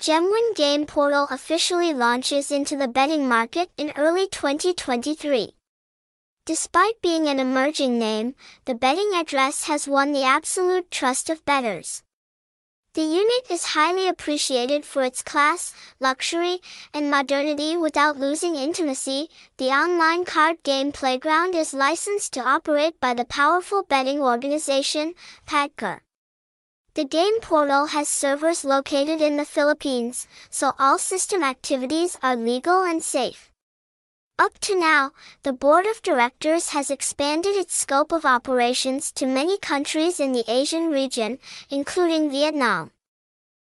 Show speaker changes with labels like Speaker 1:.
Speaker 1: Gemwin Game Portal officially launches into the betting market in early 2023. Despite being an emerging name, the betting address has won the absolute trust of bettors. The unit is highly appreciated for its class, luxury, and modernity without losing intimacy. The online card game playground is licensed to operate by the powerful betting organization, PAGCOR. The game portal has servers located in the Philippines, so all system activities are legal and safe. Up to now, the board of directors has expanded its scope of operations to many countries in the Asian region, including Vietnam.